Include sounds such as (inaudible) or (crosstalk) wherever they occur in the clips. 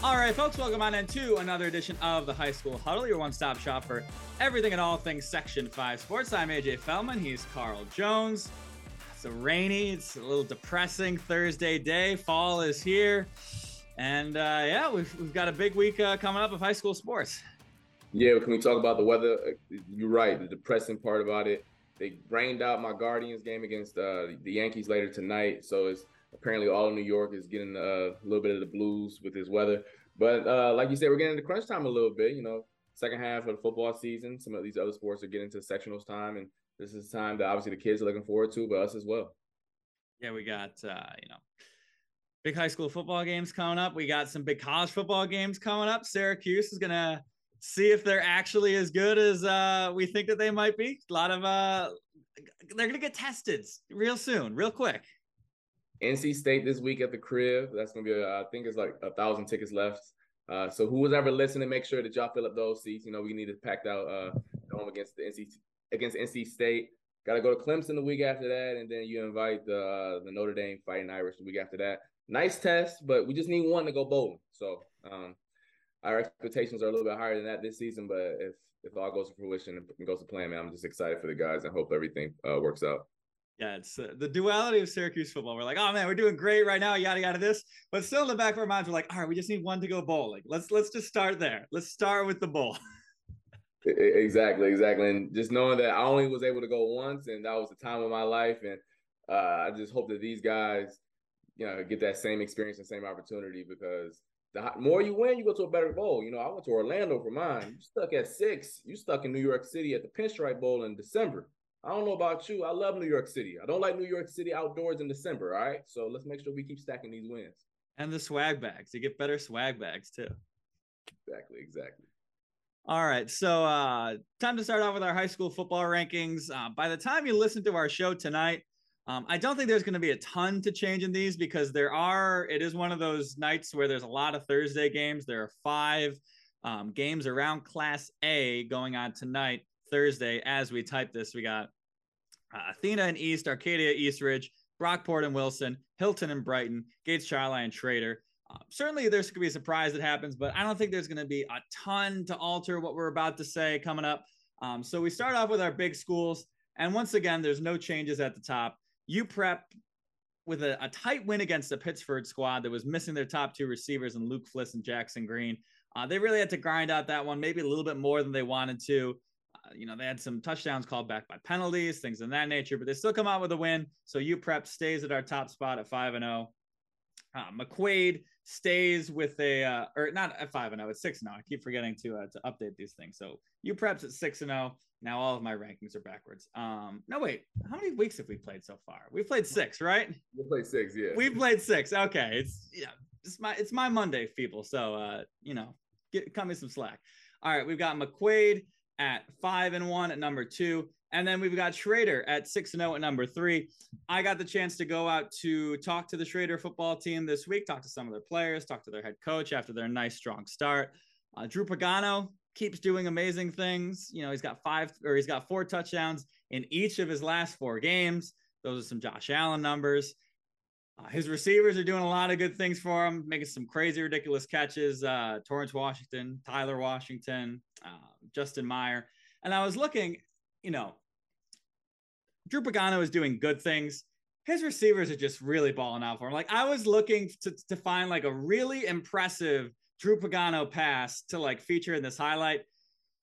All right, folks, welcome on into another edition of the High School Huddle, your one stop shop for everything and all things Section 5 sports. I'm AJ Feldman. He's Carl Jones. It's a rainy, it's a little depressing Thursday day. Fall is here. And uh, yeah, we've, we've got a big week uh, coming up of high school sports. Yeah, can we talk about the weather? Uh, you're right. The depressing part about it, they rained out my Guardians game against uh, the Yankees later tonight. So it's apparently all of New York is getting a little bit of the blues with this weather. But uh, like you said, we're getting into crunch time a little bit. You know, second half of the football season. Some of these other sports are getting to sectionals time, and this is time that obviously the kids are looking forward to, but us as well. Yeah, we got uh, you know big high school football games coming up. We got some big college football games coming up. Syracuse is gonna see if they're actually as good as uh, we think that they might be. A lot of uh, they're gonna get tested real soon, real quick. NC State this week at the crib. That's gonna be, a, I think it's like a thousand tickets left. Uh, so who was ever listening, make sure that y'all fill up those seats. You know, we need to pack out uh, home against the NC against NC State. Got to go to Clemson the week after that, and then you invite the uh, the Notre Dame Fighting Irish the week after that. Nice test, but we just need one to go bowling. So um, our expectations are a little bit higher than that this season. But if if all goes to fruition and goes to plan, man, I'm just excited for the guys and hope everything uh, works out. Yeah, it's uh, the duality of Syracuse football. We're like, oh man, we're doing great right now, yada yada this, but still in the back of our minds, we're like, all right, we just need one to go bowling. Let's let's just start there. Let's start with the bowl. (laughs) exactly, exactly, and just knowing that I only was able to go once, and that was the time of my life, and uh, I just hope that these guys, you know, get that same experience and same opportunity because the more you win, you go to a better bowl. You know, I went to Orlando for mine. You stuck at six. You stuck in New York City at the Pinstripe Bowl in December. I don't know about you. I love New York City. I don't like New York City outdoors in December. All right. So let's make sure we keep stacking these wins. And the swag bags. You get better swag bags too. Exactly. Exactly. All right. So uh time to start off with our high school football rankings. Uh, by the time you listen to our show tonight, um, I don't think there's going to be a ton to change in these because there are, it is one of those nights where there's a lot of Thursday games. There are five um, games around Class A going on tonight. Thursday as we type this. We got uh, Athena and East, Arcadia, Eastridge, Brockport and Wilson, Hilton and Brighton, Gates, Chili and Schroeder. Uh, certainly, there's going to be a surprise that happens, but I don't think there's going to be a ton to alter what we're about to say coming up. Um, so we start off with our big schools, and once again, there's no changes at the top. U Prep with a, a tight win against the Pittsford squad that was missing their top two receivers and Luke Fliss and Jackson Green. Uh, they really had to grind out that one, maybe a little bit more than they wanted to you know, they had some touchdowns called back by penalties, things of that nature, but they still come out with a win. So U Prep stays at our top spot at five and zero. Oh. Uh, McQuaid stays with a, uh, or not at five and zero, it's six and zero. I keep forgetting to uh, to update these things. So U Prep's at six and zero. Now all of my rankings are backwards. Um, no wait, how many weeks have we played so far? We've played six, right? We played six, yeah. We've played six. Okay, it's yeah, it's my it's my Monday, people. So uh, you know, get cut me some slack. All right, we've got McQuaid at five and one at number two. And then we've got Schroeder at six and zero oh at number three. I got the chance to go out to talk to the Schroeder football team this week, talk to some of their players, talk to their head coach after their nice strong start. Uh, Drew Pagano keeps doing amazing things. You know, he's got five or he's got four touchdowns in each of his last four games. Those are some Josh Allen numbers. Uh, his receivers are doing a lot of good things for him, making some crazy, ridiculous catches. Uh, Torrance Washington, Tyler Washington, uh, Justin Meyer. And I was looking, you know, Drew Pagano is doing good things. His receivers are just really balling out for him. Like I was looking to, to find like a really impressive Drew Pagano pass to like feature in this highlight.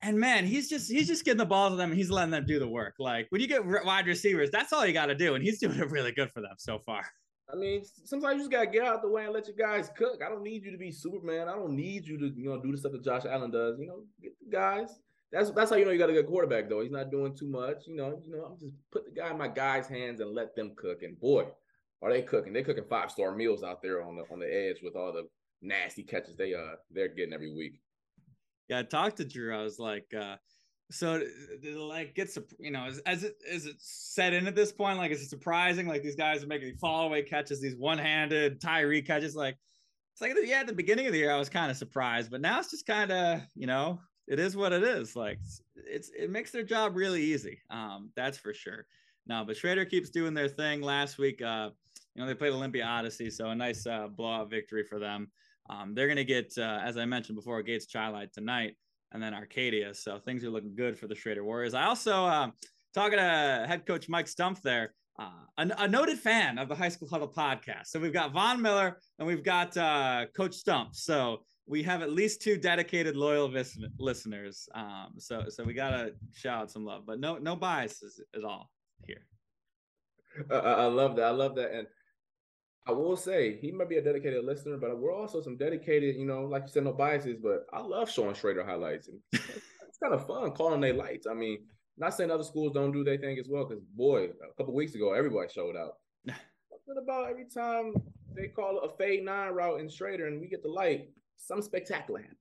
And man, he's just he's just getting the ball to them and he's letting them do the work. Like when you get wide receivers, that's all you got to do, and he's doing it really good for them so far. I mean, sometimes you just gotta get out the way and let your guys cook. I don't need you to be Superman. I don't need you to, you know, do the stuff that Josh Allen does. You know, get the guys. That's that's how you know you got a good quarterback though. He's not doing too much. You know, you know, I'm just put the guy in my guys' hands and let them cook. And boy, are they cooking? They're cooking five star meals out there on the on the edge with all the nasty catches they uh they're getting every week. Yeah, I talked to Drew. I was like, uh, so like gets you know as, as it is it set in at this point like is it surprising? Like these guys are making fall away catches these one-handed Tyree catches like it's like yeah at the beginning of the year I was kind of surprised but now it's just kind of you know it is what it is like it's it makes their job really easy um that's for sure. No but Schroeder keeps doing their thing. Last week uh you know they played Olympia Odyssey so a nice uh blowout victory for them. Um, they're to get, uh, as I mentioned before, Gates Chi tonight, and then Arcadia. So things are looking good for the Schroeder Warriors. I also um, talking to head coach Mike Stumpf there. Uh, a, a, noted fan of the High School Huddle podcast. So we've got Von Miller and we've got uh, Coach Stump. So we have at least two dedicated, loyal vis- listeners. Um, so so we gotta shout out some love, but no no biases at all here. Uh, I love that. I love that, and I will say he might be a dedicated listener, but we're also some dedicated. You know, like you said, no biases. But I love showing Schroeder highlights, and it's kind of fun calling their lights. I mean, not saying other schools don't do their thing as well, because boy, a couple weeks ago, everybody showed out. (laughs) What about every time they call a fade nine route in Schroeder and we get the light, some spectacular happens.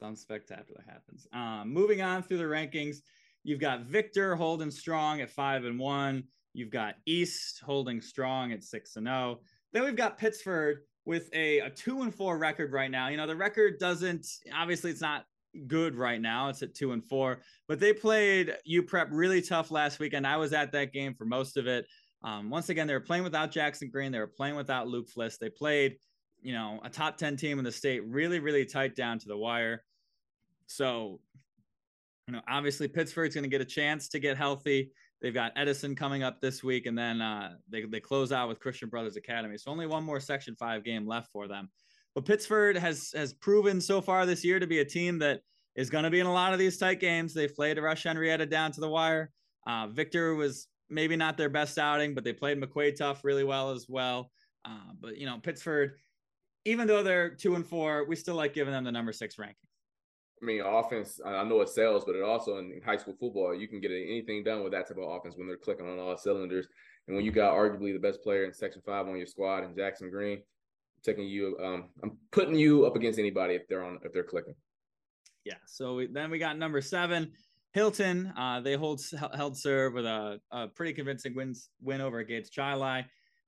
Some spectacular happens. Um, moving on through the rankings, you've got Victor holding strong at five and one. You've got East holding strong at six and zero. Oh. Then we've got Pittsford with a, a two and four record right now. You know, the record doesn't obviously it's not good right now. It's at two and four, but they played U Prep really tough last weekend. I was at that game for most of it. Um, once again, they were playing without Jackson Green. They were playing without Luke Fliss. They played, you know, a top 10 team in the state, really, really tight down to the wire. So, you know, obviously Pittsford's going to get a chance to get healthy. They've got Edison coming up this week, and then uh, they, they close out with Christian Brothers Academy. So only one more Section 5 game left for them. But Pittsford has has proven so far this year to be a team that is going to be in a lot of these tight games. They've played Rush Henrietta down to the wire. Uh, Victor was maybe not their best outing, but they played McQuaid tough really well as well. Uh, but you know, Pittsford, even though they're two and four, we still like giving them the number six ranking. I mean, offense. I know it sells, but it also in high school football, you can get anything done with that type of offense when they're clicking on all cylinders. And when you got arguably the best player in Section Five on your squad, and Jackson Green, taking you, um, I'm putting you up against anybody if they're on if they're clicking. Yeah. So we, then we got number seven, Hilton. Uh, they hold held serve with a, a pretty convincing win win over Gates Chi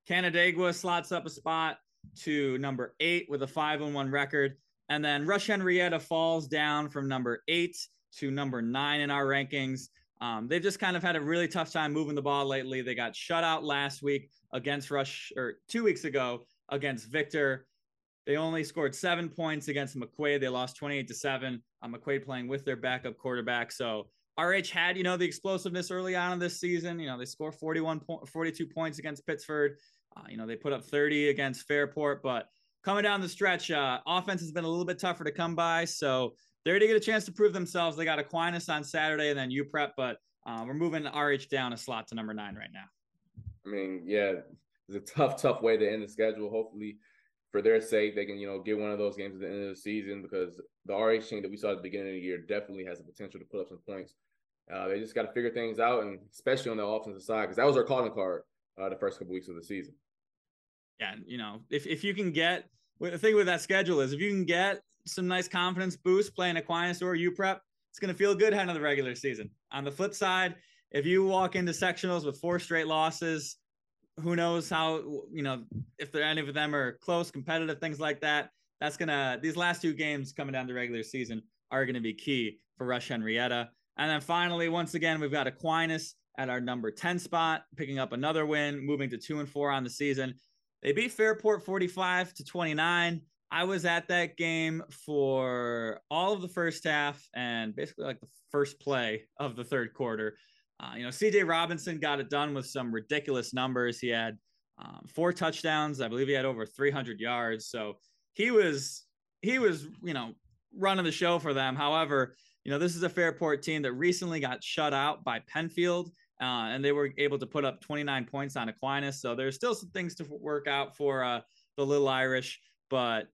Canandaigua slots up a spot to number eight with a five and one record. And then Rush Henrietta falls down from number eight to number nine in our rankings. Um, they've just kind of had a really tough time moving the ball lately. They got shut out last week against Rush, or two weeks ago against Victor. They only scored seven points against McQuaid. They lost 28 to seven. Uh, McQuaid playing with their backup quarterback. So RH had, you know, the explosiveness early on in this season. You know, they score 41 po- 42 points against Pittsford. Uh, you know, they put up 30 against Fairport, but coming down the stretch, uh, offense has been a little bit tougher to come by. So they're going to get a chance to prove themselves. They got Aquinas on Saturday and then UPrep, but uh, we're moving RH down a slot to number nine right now. I mean, yeah, it's a tough, tough way to end the schedule. Hopefully, for their sake, they can, you know, get one of those games at the end of the season because the RH team that we saw at the beginning of the year definitely has the potential to put up some points. Uh, they just got to figure things out, and especially on the offensive side, because that was our calling card uh, the first couple weeks of the season. Yeah, you know, if if you can get the thing with that schedule is if you can get some nice confidence boost playing Aquinas or UPrep, it's going to feel good heading of the regular season. On the flip side, if you walk into sectionals with four straight losses, who knows how you know if there any of them are close, competitive, things like that. That's gonna these last two games coming down the regular season are to be key for Rush Henrietta. And then finally, once again, we've got Aquinas at our number 10 spot, picking up another win, moving to two and four on the season. They beat Fairport 45 to 29. I was at that game for all of the first half and basically like the first play of the third quarter. Uh, you know, CJ Robinson got it done with some ridiculous numbers. He had um, four touchdowns. I believe he had over 300 yards. So he was he was you know running the show for them. However, you know, this is a Fairport team that recently got shut out by Penfield, uh, and they were able to put up 29 points on Aquinas. So there's still some things to work out for uh, the Little Irish, but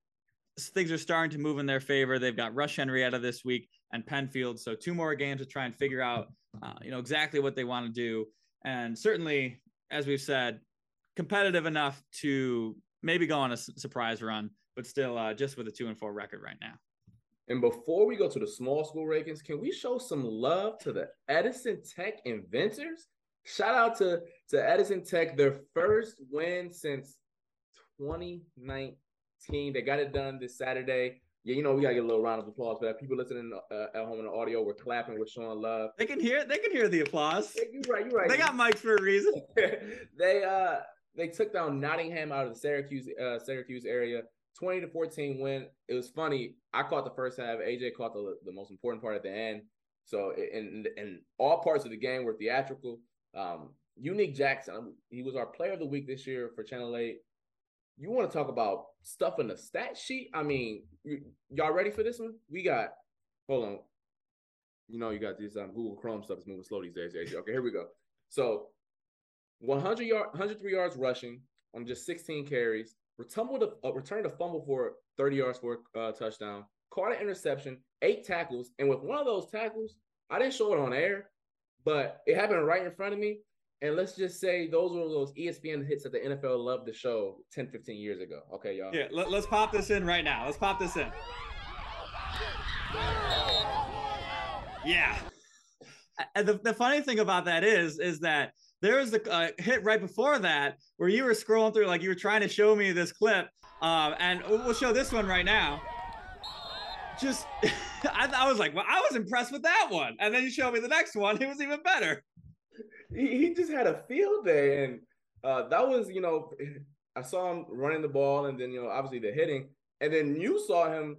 things are starting to move in their favor. They've got Rush Henrietta this week and Penfield, so two more games to try and figure out, uh, you know, exactly what they want to do. And certainly, as we've said, competitive enough to maybe go on a surprise run, but still uh, just with a two and four record right now. And before we go to the small school rankings, can we show some love to the Edison Tech inventors? Shout out to, to Edison Tech, their first win since 2019. They got it done this Saturday. Yeah, you know, we gotta get a little round of applause for that. People listening uh, at home in the audio, we're clapping, we're showing love. They can hear they can hear the applause. You're right, you're right. They got mics for a reason. (laughs) they uh they took down Nottingham out of the Syracuse uh Syracuse area 20 to 14 win. It was funny. I caught the first half. AJ caught the, the most important part at the end. So in in all parts of the game were theatrical. Um, Unique Jackson, he was our player of the week this year for Channel 8. You want to talk about stuff in the stat sheet? I mean, y'all ready for this one? We got, hold on. You know, you got these um, Google Chrome stuff is moving slow these days, AJ. Okay, here we go. So 100 yard, 103 yards rushing on just 16 carries, returned a, uh, returned a fumble for 30 yards for a uh, touchdown, caught an interception, eight tackles, and with one of those tackles, I didn't show it on air, but it happened right in front of me. And let's just say those were those ESPN hits that the NFL loved to show 10, 15 years ago. Okay, y'all. Yeah, let, us pop this in right now. Let's pop this in. Yeah. And the, the funny thing about that is, is that there was a uh, hit right before that where you were scrolling through, like you were trying to show me this clip. Um, and we'll show this one right now. Just, (laughs) I, I was like, well, I was impressed with that one. And then you showed me the next one. It was even better. He, he just had a field day. And uh, that was, you know, I saw him running the ball and then, you know, obviously the hitting. And then you saw him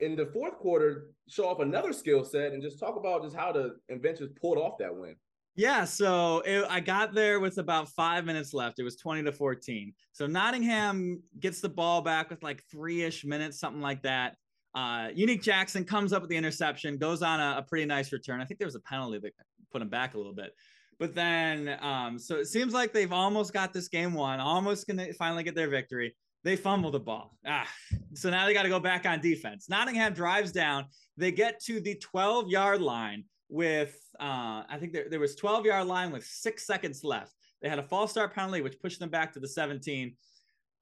in the fourth quarter show off another skill set and just talk about just how the Inventors pulled off that win. Yeah, so it, I got there with about five minutes left. It was 20 to 14. So Nottingham gets the ball back with like three ish minutes, something like that. Uh, Unique Jackson comes up with the interception, goes on a, a, pretty nice return. I think there was a penalty that put him back a little bit. But then, um, so it seems like they've almost got this game won, almost going to finally get their victory. They fumble the ball. Ah, so now they got to go back on defense. Nottingham drives down. They get to the 12 yard line with uh, I think there, there was 12 yard line with six seconds left. They had a false start penalty, which pushed them back to the 17.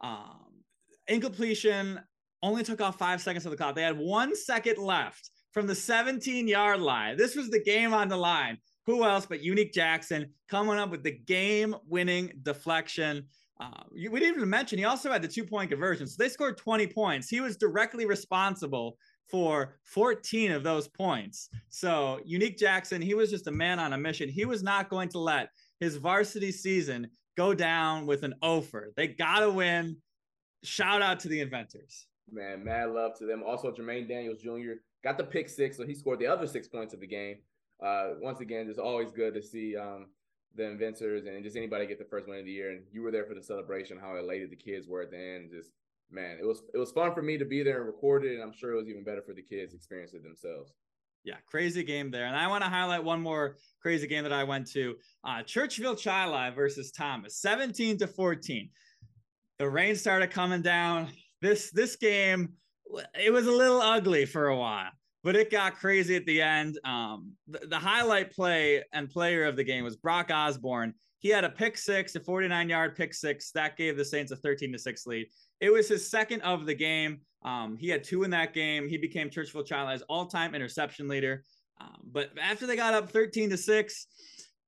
Um, incompletion only took off five seconds of the clock. They had one second left from the 17 yard line. This was the game on the line. Who else but Unique Jackson coming up with the game winning deflection? Uh, we didn't even mention he also had the two point conversion. So they scored 20 points. He was directly responsible for 14 of those points. So, Unique Jackson, he was just a man on a mission. He was not going to let his varsity season go down with an offer. They got to win. Shout out to the inventors. Man, mad love to them. Also, Jermaine Daniels Jr. got the pick six, so he scored the other six points of the game. Uh, once again, just always good to see um, the inventors and just anybody get the first win of the year. And you were there for the celebration, how elated the kids were at the end. Just man, it was it was fun for me to be there and record it, and I'm sure it was even better for the kids experience it themselves. Yeah, crazy game there. And I want to highlight one more crazy game that I went to. Uh, Churchville Chi versus Thomas, 17 to 14. The rain started coming down. This this game, it was a little ugly for a while, but it got crazy at the end. Um, the, the highlight play and player of the game was Brock Osborne. He had a pick six, a 49 yard pick six that gave the Saints a 13 to six lead. It was his second of the game. Um, he had two in that game. He became Churchville Chi-Li's all-time interception leader. Um, but after they got up 13 to six,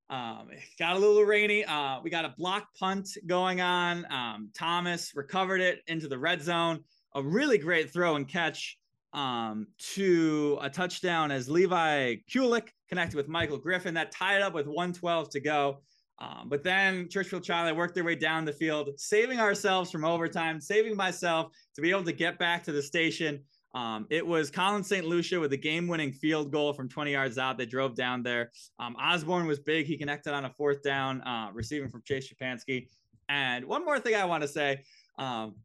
um, it got a little rainy. Uh, we got a block punt going on. Um, Thomas recovered it into the red zone. A really great throw and catch um, to a touchdown as Levi Kulik connected with Michael Griffin. That tied up with 112 to go. Um, but then Churchville Chi-Li worked their way down the field, saving ourselves from overtime, saving myself to be able to get back to the station. Um, it was Colin St. Lucia with a game winning field goal from 20 yards out. They drove down there. Um, Osborne was big. He connected on a fourth down, uh, receiving from Chase Shapansky. And one more thing I want to say um,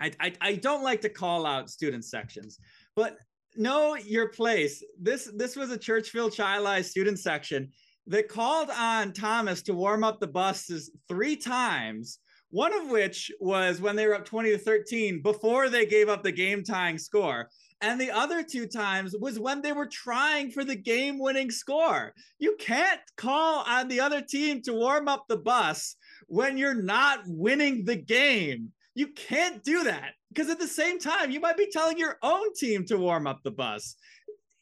I, I, I don't like to call out student sections, but know your place. This, this was a Churchville Chi student section that called on Thomas to warm up the buses three times, one of which was when they were up 20 to 13 before they gave up the game tying score. And the other two times was when they were trying for the game winning score. You can't call on the other team to warm up the bus when you're not winning the game. You can't do that because at the same time, you might be telling your own team to warm up the bus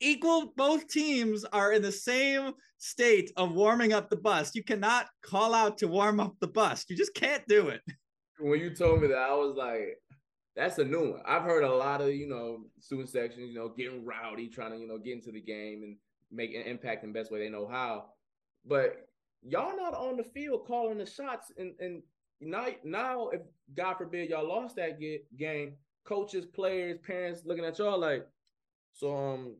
equal both teams are in the same state of warming up the bus. You cannot call out to warm up the bus. You just can't do it. When you told me that i was like that's a new one. I've heard a lot of you know student sections you know getting rowdy trying to you know get into the game and make an impact in the best way they know how. But y'all not on the field calling the shots and and now now if god forbid y'all lost that game coaches, players, parents looking at y'all like, so um,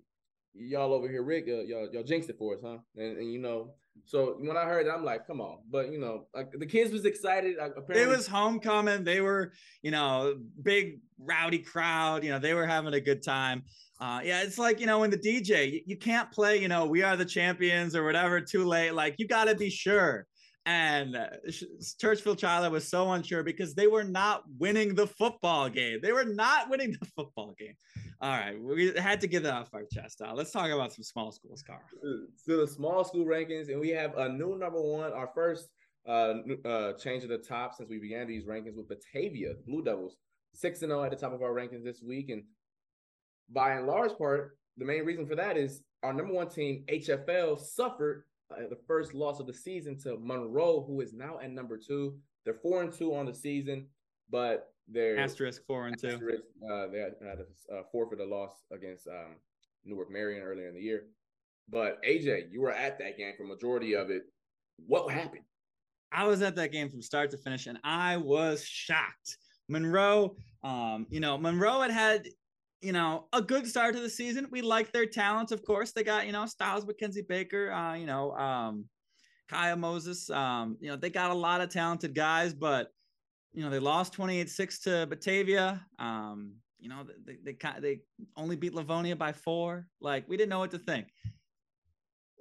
y'all over here, Rick, uh, y'all y'all jinxed it for us, huh? And, and you know, so when I heard that, I'm like, come on. But you know, like the kids was excited. Like, apparently, it was homecoming. They were, you know, big rowdy crowd. You know, they were having a good time. Uh, yeah, it's like you know, when the DJ, you, you can't play, you know, we are the champions or whatever too late. Like you got to be sure. And uh, Churchville Chili was so unsure because they were not winning the football game. They were not winning the football game. All right, we had to get that off our chest. Uh, let's talk about some small schools, Carl. So the small school rankings, and we have a new number one. Our first uh, uh, change of the top since we began these rankings with Batavia Blue Devils, six and zero oh at the top of our rankings this week, and by and large part, the main reason for that is our number one team HFL suffered uh, the first loss of the season to Monroe, who is now at number two. They're four and two on the season, but they're asterisk four and two. Uh, they had, had a uh, forfeit a loss against um, Newark Marion earlier in the year. But AJ, you were at that game for majority of it. What happened? I was at that game from start to finish, and I was shocked. Monroe, um, you know, Monroe had had, you know, a good start to the season. We like their talents, of course. They got, you know, Styles, McKenzie Baker, uh, you know, um, Kaya Moses. Um, you know, they got a lot of talented guys, but you know, they lost 28-6 to Batavia. Um, you know, they, they, they only beat Livonia by four. Like we didn't know what to think.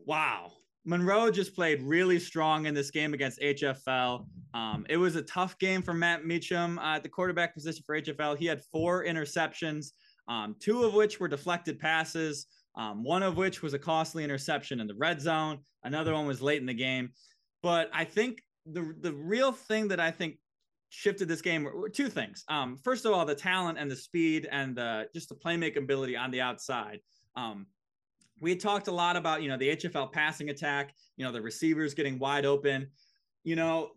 Wow. Monroe just played really strong in this game against HFL. Um, it was a tough game for Matt Meacham uh, at the quarterback position for HFL. He had four interceptions, um, two of which were deflected passes, um, one of which was a costly interception in the red zone. Another one was late in the game. But I think the the real thing that I think shifted this game were, two things. Um, first of all, the talent and the speed and the just the playmaking ability on the outside. Um, we talked a lot about you know the HFL passing attack, you know the receivers getting wide open. You know,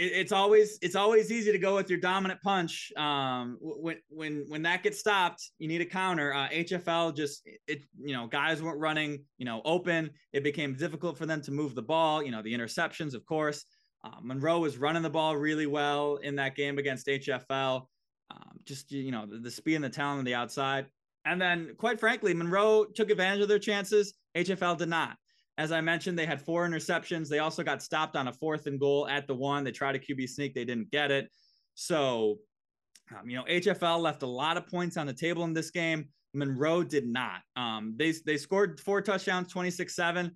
it, it's always it's always easy to go with your dominant punch. Um, when when when that gets stopped, you need a counter. Uh, HFL just it you know guys weren't running you know open. It became difficult for them to move the ball. You know the interceptions, of course. Uh, Monroe was running the ball really well in that game against HFL. Um, just you know the, the, speed and the talent on the outside, and then quite frankly, Monroe took advantage of their chances. HFL did not. As I mentioned, they had four interceptions. They also got stopped on a fourth and goal at the one. They tried a QB sneak, they didn't get it. So, um, you know, HFL left a lot of points on the table in this game. Monroe did not. Um, they they scored four touchdowns, 26-7.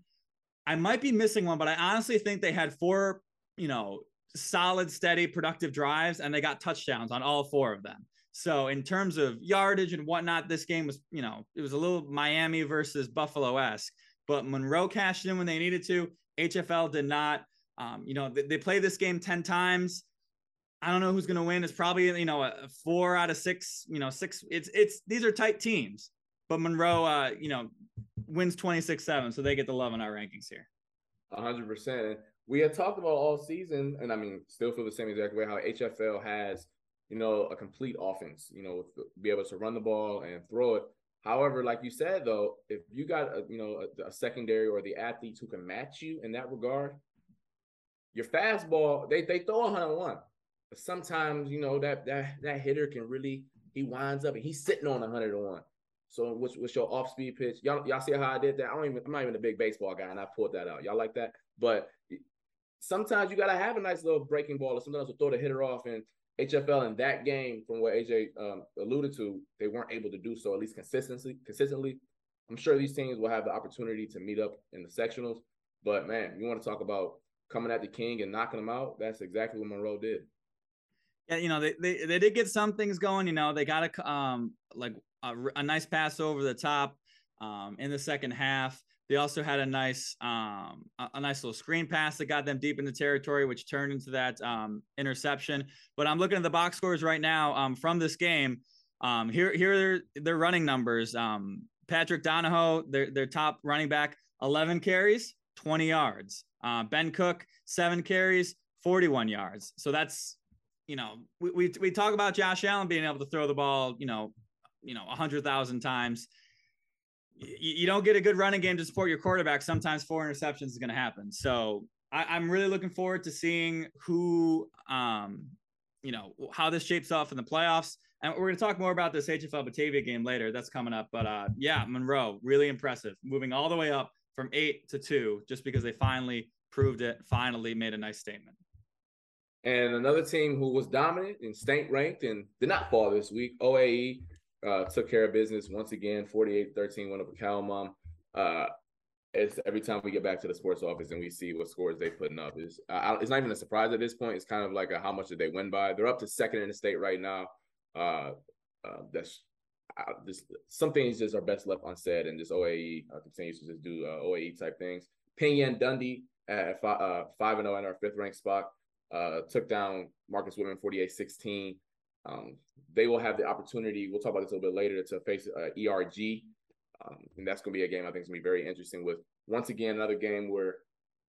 I might be missing one, but I honestly think they had four you know, solid, steady, productive drives, and they got touchdowns on all four of them. So in terms of yardage and whatnot, this game was, you know, it was a little Miami versus Buffalo esque. But Monroe cashed in when they needed to. HFL did not. Um, you know, they, they play this game ten times. I don't know who's going to win. It's probably you know a four out of six. You know, six. It's it's these are tight teams. But Monroe, uh, you know, wins twenty six seven, so they get the love in our rankings here. hundred percent we had talked about all season, and I mean, still feel the same exact way how HFL has, you know, a complete offense, you know, be able to run the ball and throw it. However, like you said, though, if you got, a, you know, a, a secondary or the athletes who can match you in that regard, your fastball, they they throw a hundred one. But sometimes, you know, that that that hitter can really he winds up and he's sitting on a hundred one. So what's what's your off speed pitch? Y'all y'all see how I did that? I don't even I'm not even a big baseball guy and I pulled that out. Y'all like that? But sometimes you got to have a nice little breaking ball, or something else to throw the hitter off. And HFL in that game, from what AJ um, alluded to, they weren't able to do so at least consistently. Consistently, I'm sure these teams will have the opportunity to meet up in the sectionals. But man, you want to talk about coming at the king and knocking them out? That's exactly what Monroe did. Yeah, you know they they, they did get some things going. You know they got a um like a, a nice pass over the top um in the second half. They also had a nice, um, a, nice little screen pass that got them deep in the territory, which turned into that um, interception. But I'm looking at the box scores right now um, from this game. Um, here, here are their, their running numbers. Um, Patrick Donahoe, their their top running back, 11 carries, 20 yards. Uh, ben Cook, seven carries, 41 yards. So that's, you know, we, we, we talk about Josh Allen being able to throw the ball, you know, you know, a hundred thousand times you, don't get a good running game to support your quarterback. Sometimes four interceptions is going to happen. So I, am really looking forward to seeing who um, you know, how this shapes off in the playoffs. And we're going to talk more about this HFL Batavia game later. That's coming up. But uh, yeah, Monroe, really impressive, moving all the way up from eight to two, just because they finally proved it, finally made a nice statement. And another team who was dominant and state ranked and did not fall this week, OAE, uh, took care of business once again, 48-13 went up with Cal-Mum. Uh, it's every time we get back to the sports office and we see what scores they putting up is uh, it's not even a surprise at this point. It's kind of like a, how much did they win by? They're up to second in the state right now. Uh, uh, that's just some things just are best left unsaid, and this OAE uh, continues to just do uh, OAE type things. Penn Yan Dundee at five, uh, five and zero oh in our fifth ranked spot took down Marcus Whitman 48-16. Um, they will have the opportunity. We'll talk about this a little bit later to face uh, ERG, um, and that's going to be a game I think is going to be very interesting. With once again another game where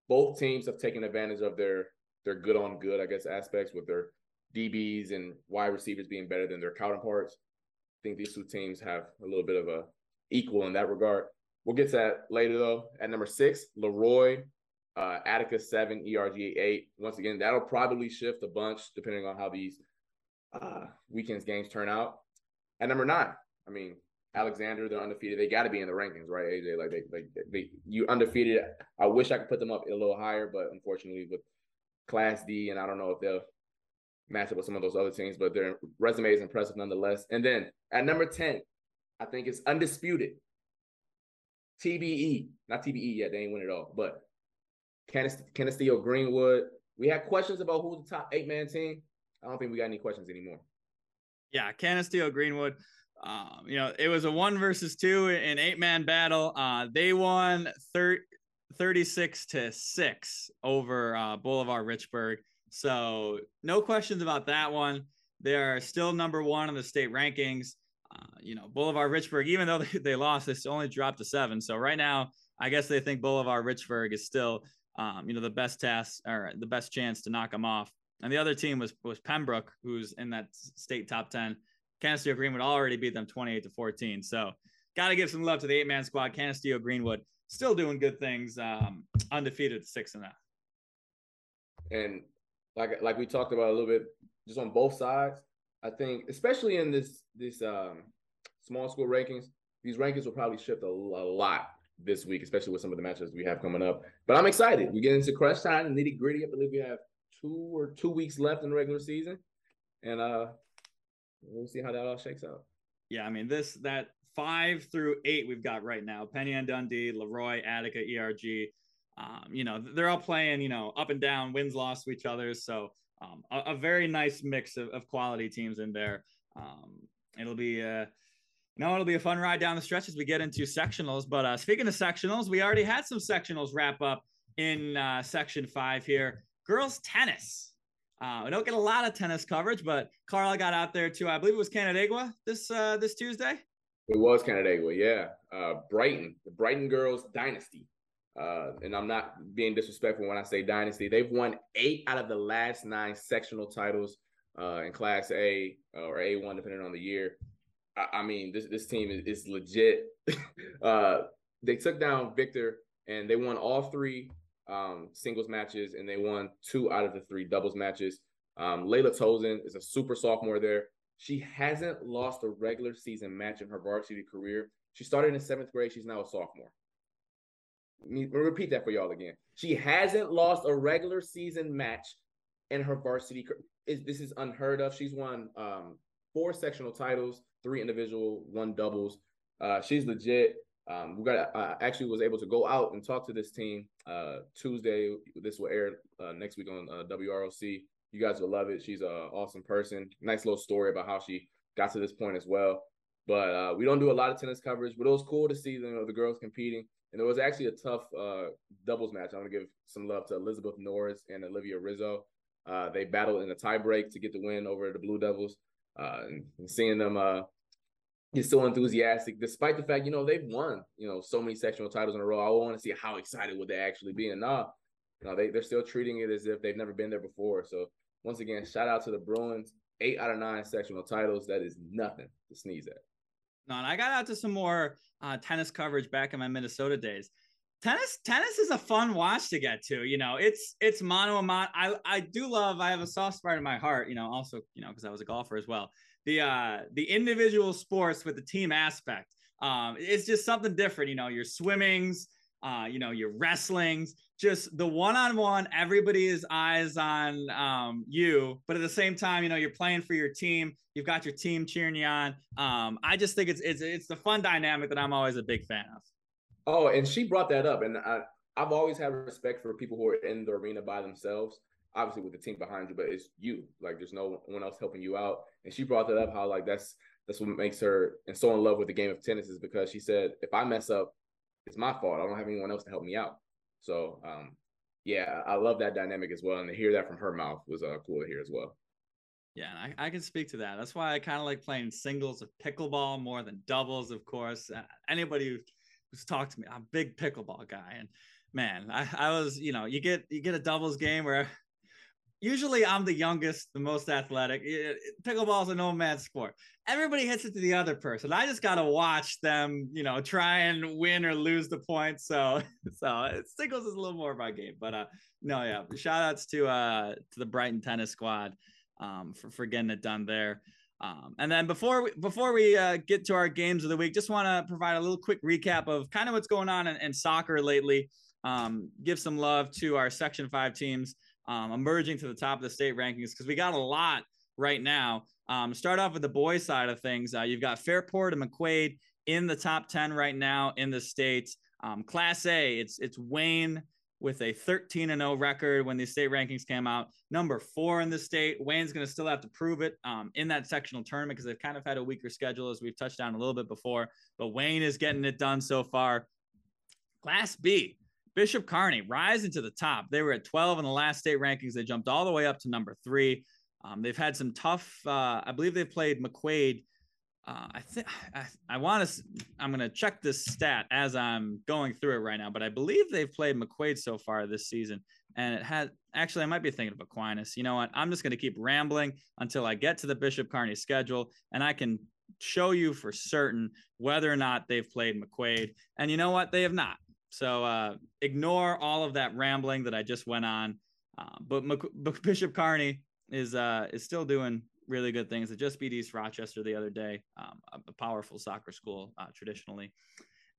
both teams have taken advantage of their their good on good, I guess, aspects with their DBs and wide receivers being better than their counterparts. I think these two teams have a little bit of a equal in that regard. We'll get to that later though. At number six, Leroy uh, Attica seven, ERG eight. Once again, that'll probably shift a bunch depending on how these uh, weekends games turn out. At number nine, I mean Alexander, they're undefeated. They got to be in the rankings, right? AJ, like they, like they, you undefeated. I wish I could put them up a little higher, but unfortunately, with Class D, and I don't know if they'll match up with some of those other teams, but their resume is impressive nonetheless. And then at number ten, I think it's undisputed. TBE, not TBE yet. They ain't win it all, but Canisteo Greenwood. We had questions about who's the top eight man team. I don't think we got any questions anymore. Yeah, Canisteo Greenwood. Um, you know, it was a one versus two in eight man battle. Uh, they won thir- 36 to six over uh, Bolivar Richburg. So no questions about that one. They are still number one in the state rankings. Uh, you know, Bolivar Richburg, even though (laughs) they, they lost, they only dropped to seven. So right now, I guess they think Bolivar Richburg is still um, you know, the best task or the best chance to knock them off. And the other team was was Pembroke, who's in that state top 10. Canisteo Greenwood already beat them 28 to 14. So got to give some love to the eight man squad. Canisteo Greenwood still doing good things, um, undefeated six and that. And like like we talked about a little bit, just on both sides, I think especially in this this um, small school rankings, these rankings will probably shift a, a lot this week, especially with some of the matches we have coming up. But I'm excited. We get into crunch time and nitty gritty. I believe we have two or two weeks left in the regular season, and uh, we'll see how that all shakes out. Yeah, I mean this that five through eight we've got right now: Penn Yan Dundee, Leroy, Attica, ERG. Um, you know they're all playing you know up and down, wins loss to each other. So um, a, a, very nice mix of, of quality teams in there. Um, it'll be uh, no, it'll be a fun ride down the stretch as we get into sectionals. But uh, speaking of sectionals, we already had some sectionals wrap up in uh, section five here. Girls tennis. Uh, we don't get a lot of tennis coverage, but Carl got out there too. I believe it was Canandaigua this uh, this Tuesday. It was Canandaigua, yeah. Uh, Brighton, the Brighton girls dynasty. Uh, and I'm not being disrespectful when I say dynasty. They've won eight out of the last nine sectional titles uh, in Class A uh, or A1, depending on the year. I, mean, this this team is, is legit. (laughs) uh, they took down Victor and they won all three um, singles matches and they won two out of the three doubles matches. Um, Layla Tozen is a super sophomore there. She hasn't lost a regular season match in her varsity career. She started in seventh grade. She's now a sophomore. Let me repeat that for y'all again. She hasn't lost a regular season match in her varsity. this is unheard of. She's won um, four sectional titles, three individual, one doubles. Uh, she's legit. Um, we got uh, actually was able to go out and talk to this team uh, Tuesday. This will air uh, next week on uh, WROC. You guys will love it. She's an awesome person. Nice little story about how she got to this point as well. But uh, we don't do a lot of tennis coverage, but it was cool to see you know, the girls competing. And it was actually a tough uh, doubles match. I want to give some love to Elizabeth Norris and Olivia Rizzo. Uh, they battled in a tiebreak to get the win over the Blue Devils. Uh, and seeing them get so enthusiastic, despite the fact, you know, they've won, you know, so many sectional titles in a row. I want to see how excited would they actually be. And nah, you know, they, they're still treating it as if they've never been there before. So once again, shout out to the Bruins. Eight out of nine sectional titles. That is nothing to sneeze at. No, and I got out to some more uh, tennis coverage back in my Minnesota days. tennis tennis is a fun watch to get to you know it's it's mono a mono i i do love i have a soft spot in my heart you know also you know because i was a golfer as well the uh the individual sports with the team aspect. Um it's just something different you know your swimmings uh you know your wrestlings just the one-on-one Everybody's eyes on um you but at the same time you know you're playing for your team you've got your team cheering you on. Um i just think it's it's it's the fun dynamic that i'm always a big fan of. Oh, and she brought that up, and I, I've always had respect for people who are in the arena by themselves. Obviously, with the team behind you, but it's you. Like, there's no one else helping you out. And she brought that up. How like that's that's what makes her and so in love with the game of tennis is because she said, if I mess up, it's my fault. I don't have anyone else to help me out. So, um, yeah, I love that dynamic as well. And to hear that from her mouth was uh, cool to hear as well. Yeah, I, I can speak to that. That's why I kind of like playing singles of pickleball more than doubles, of course. Uh, anybody who's talked to me. I'm a big pickleball guy, and man, I, I was, you know, you get you get a doubles game where usually I'm the youngest, the most athletic. Pickleball is a no man's sport. Everybody hits it to the other person. I just gotta watch them, you know, try and win or lose the point. So, (laughs) so singles is a little more of my game. But uh, no, yeah, shout outs to uh to the Brighton tennis squad um for for getting it done there. Um, and then before we before we uh, get to our games of the week, just want to provide a little quick recap of kind of what's going on in, in soccer lately. Um, give some love to our Section Five teams um, emerging to the top of the state rankings because we got a lot right now. Um, start off with the boys side of things. Uh, you've got Fairport and McQuaid in the top ten right now in the states. Um, Class A, it's it's Wayne, with a 13 and 0 record when the state rankings came out. Number four in the state. Wayne's going to still have to prove it um, in that sectional tournament because they've kind of had a weaker schedule as we've touched on a little bit before. But Wayne is getting it done so far. Class B, Bishop Kearney rising to the top. They were at 12 in the last state rankings. They jumped all the way up to number three. Um, they've had some tough. Uh, I believe they've played McQuaid uh, I think I, I want to. I'm going to check this stat as I'm going through it right now, but I believe they've played McQuaid so far this season, and it had actually. I might be thinking of Aquinas. You know what? I'm just going to keep rambling until I get to the Bishop Kearney schedule, and I can show you for certain whether or not they've played McQuaid. And you know what? They have not. So uh, ignore all of that rambling that I just went on. Uh, but (laughs) Bishop Kearney is uh, is still doing really good things. It just beat East Rochester the other day, um, a powerful soccer school uh, traditionally.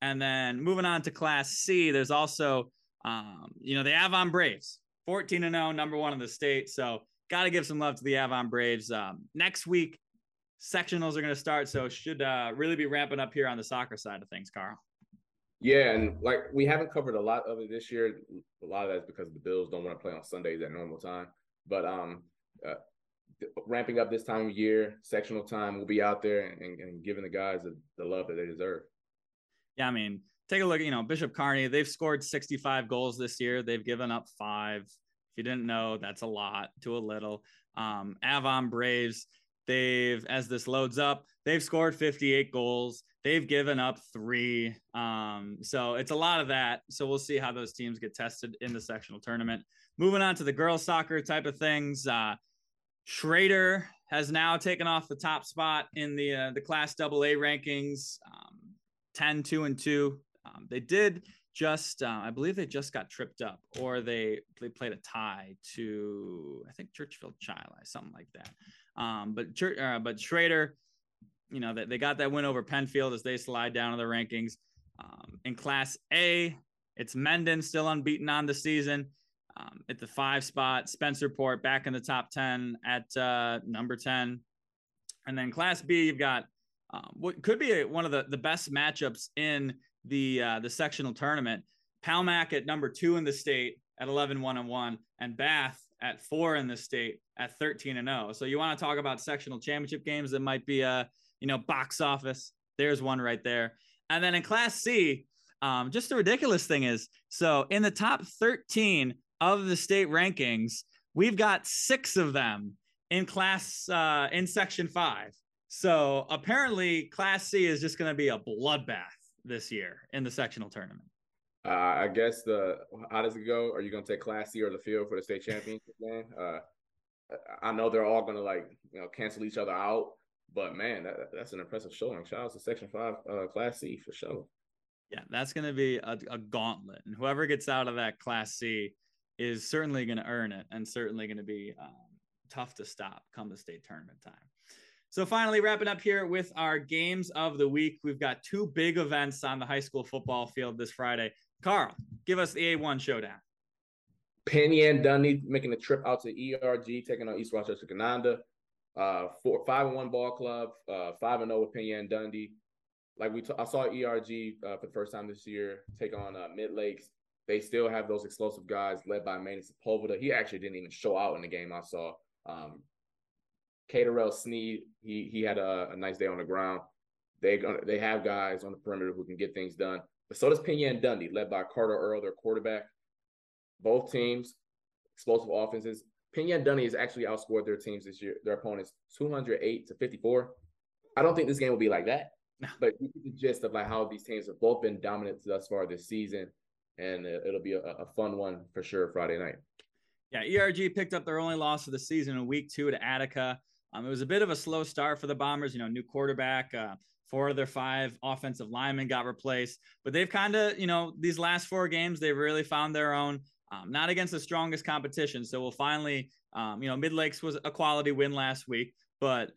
And then moving on to Class C, there's also, um, you know, the Avon Braves, 14 and 0, number one in the state. So got to give some love to the Avon Braves. Um, next week, sectionals are going to start, so should uh, really be ramping up here on the soccer side of things, Carl. Yeah, and like we haven't covered a lot of it this year. A lot of that's because the Bills don't want to play on Sundays at normal time. But um, uh, ramping up this time of year, sectional time, we'll be out there and, and giving the guys the, the love that they deserve. Yeah, I mean, take a look. You know, Bishop Kearney, they've scored 65 goals this year. They've given up five. If you didn't know, that's a lot to a little. Um, Avon Braves, they've as this loads up, they've scored 58 goals. They've given up three. Um, so it's a lot of that. So we'll see how those teams get tested in the sectional tournament. Moving on to the girls soccer type of things. Uh, Schroeder has now taken off the top spot in the uh, the Class AA rankings, um, 10, 2, and 2. Um, they did just, uh, I believe they just got tripped up, or they they played a tie to, I think Churchville Chili, something like that. Um, but uh, but Schroeder, you know, they, they got that win over Penfield as they slide down in the rankings. Um, in Class A, it's Mendon still unbeaten on the season um, at the five spot. Spencerport back in the top 10 at uh, number 10. And then Class B, you've got um, what could be a, one of the, the best matchups in the uh, the sectional tournament. Palmac at number two in the state at 11 1 and 1, and Bath at four in the state at 13 and 0. So you want to talk about sectional championship games that might be a uh, you know box office. There's one right there. And then in Class C, um, just the ridiculous thing is so in the top 13 of the state rankings, we've got six of them in class uh, in section five. So apparently, Class C is just going to be a bloodbath this year in the sectional tournament. Uh, I guess the how does it go? Are you going to take Class C or the field for the state championship? Man, uh, I know they're all going to like you know cancel each other out, but man, that, that's an impressive showing. Shout out to Section Five, uh, Class C for sure. Yeah, that's going to be a, a, gauntlet, and whoever gets out of that Class C is certainly going to earn it, and certainly going to be um, tough to stop come the state tournament time. So finally, wrapping up here with our games of the week, we've got two big events on the high school football field this Friday. Carl, give us the A1 showdown. Penn Yan Dundee making a trip out to ERG, taking on East Rochester Gananda. Uh, four, five and one ball club, uh, five and zero oh with Penn Yan Dundee. Like we, t- I saw ERG uh, for the first time this year take on uh, Mid Lakes. They still have those explosive guys led by Manny Sepulveda. He actually didn't even show out in the game I saw. Um, Caterell Sneed, he he had a, a, nice day on the ground. They they have guys on the perimeter who can get things done. But so does Penn Yan Dundee, led by Carter Earl, their quarterback. Both teams, explosive offenses. Yan Dundee has actually outscored their teams this year, their opponents 208 to 54. I don't think this game will be like that, but you get the gist of like how these teams have both been dominant thus far this season, and it'll be a, a fun one for sure Friday night. Yeah, ERG picked up their only loss of the season in week two to Attica. Um, it was a bit of a slow start for the Bombers. You know, new quarterback. Uh, four of their five offensive linemen got replaced, but they've kind of, you know, these last four games they've really found their own. Um, not against the strongest competition, so we'll finally, um, you know, Mid Lakes was a quality win last week, but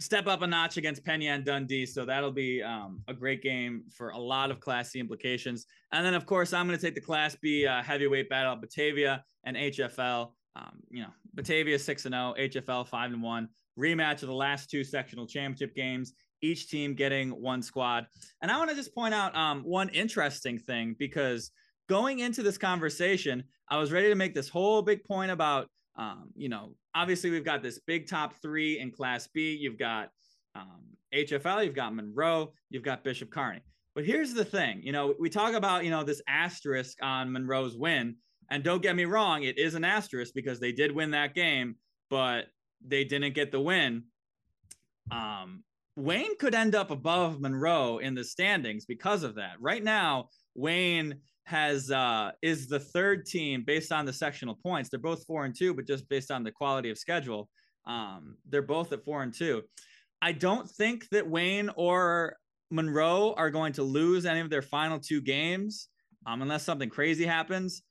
step up a notch against Penn Yan Dundee. So that'll be um, a great game for a lot of Class C implications. And then, of course, I'm going to take the Class B uh, heavyweight battle Batavia and HFL. Um, you know, Batavia six and zero, oh, HFL five and one. Rematch of the last two sectional championship games. Each team getting one squad. And I want to just point out um, one interesting thing because going into this conversation, I was ready to make this whole big point about, um, you know, obviously we've got this big top three in Class B. You've got um, HFL, you've got Monroe, you've got Bishop Kearney. But here's the thing, you know, we talk about, you know, this asterisk on Monroe's win. And don't get me wrong, it is an asterisk because they did win that game, but they didn't get the win. Um, Wayne could end up above Monroe in the standings because of that. Right now, Wayne has uh is the third team based on the sectional points. They're both four and two, but just based on the quality of schedule, um, they're both at four and two. I don't think that Wayne or Monroe are going to lose any of their final two games, um, unless something crazy happens.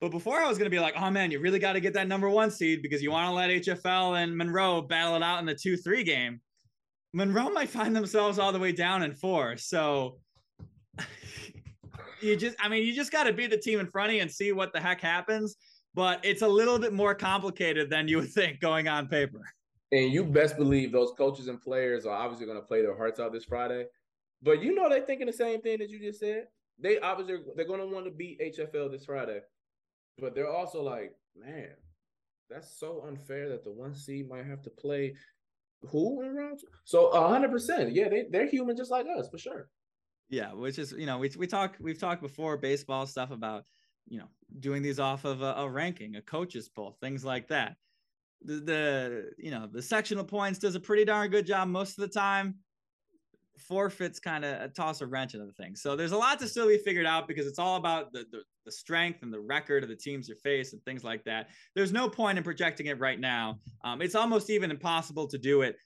But before I was going to be like, oh man, you really got to get that number one seed because you want to let HFL and Monroe battle it out in the 2 3 game. Monroe might find themselves all the way down in four. So you just, I mean, you just got to beat the team in front of you and see what the heck happens. But it's a little bit more complicated than you would think going on paper. And you best believe those coaches and players are obviously going to play their hearts out this Friday. But you know they're thinking the same thing that you just said. They obviously they're going to want to beat HFL this Friday. But they're also like, man, that's so unfair that the one seed might have to play who in round two? So hundred percent. Yeah, they, they're human just like us for sure. Yeah, which is, you know, we we talk we've talked before baseball stuff about, you know, doing these off of a, a ranking, a coaches poll, things like that. The, the you know the sectional points does a pretty darn good job most of the time forfeits kind of toss a wrench into the thing. So there's a lot to still be figured out because it's all about the, the, the strength and the record of the teams you face and things like that. There's no point in projecting it right now. Um, it's almost even impossible to do it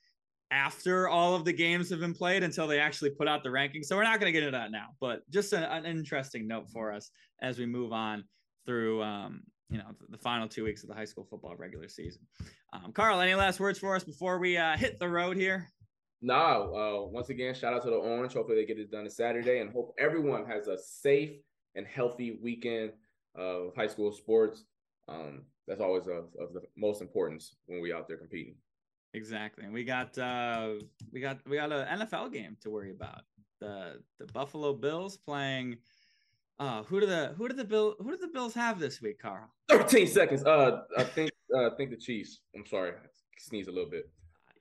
after all of the games have been played until they actually put out the rankings. So we're not going to get into that now, but just a, an interesting note for us as we move on through, um, you know, the final two weeks of the high school football regular season. Um, Carl, any last words for us before we uh, hit the road here? No, uh, once again, shout out to the Orange. Hopefully, they get it done this Saturday, and hope everyone has a safe and healthy weekend of high school sports. Um, that's always of, of the most importance when we out there competing. Exactly, and we got uh, we got we got an NFL game to worry about. The the Buffalo Bills playing. Uh, who do the who do the bill who do the Bills have this week, Carl? Thirteen seconds. Uh, I think uh, I think the Chiefs. I'm sorry, sneeze a little bit.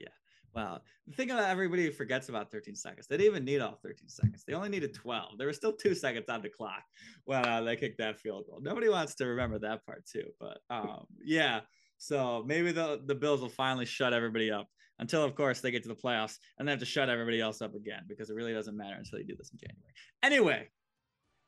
Yeah, wow. The thing that everybody forgets about 13 seconds, they didn't even need all 13 seconds. They only needed 12. There were still two seconds on the clock when uh, they kicked that field goal. Nobody wants to remember that part too. But um, yeah, so maybe the, the Bills will finally shut everybody up until, of course, they get to the playoffs and they have to shut everybody else up again because it really doesn't matter until you do this in January. Anyway,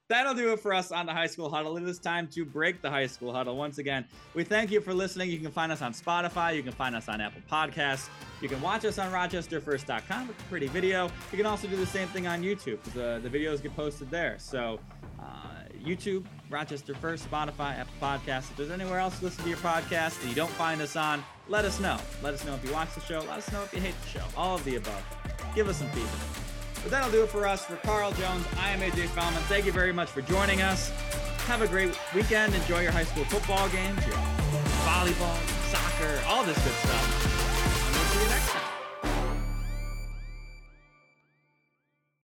that'll do it for us on the high school huddle. It is time to break the high school huddle. Once again, we thank you for listening. You can find us on Spotify. You can find us on Apple Podcasts. You can watch us on rochesterfirst.com a pretty video. You can also do the same thing on YouTube. The, the videos get posted there. So, uh, YouTube, Rochester First, Spotify, Apple Podcasts. If there's anywhere else to listen to your podcast that you don't find us on, let us know. Let us know if you watch the show. Let us know if you hate the show. All of the above. Give us some feedback. But that'll do it for us. For Carl Jones, I am AJ Fallman. Thank you very much for joining us. Have a great weekend. Enjoy your high school football games, your volleyball, soccer, all this good stuff.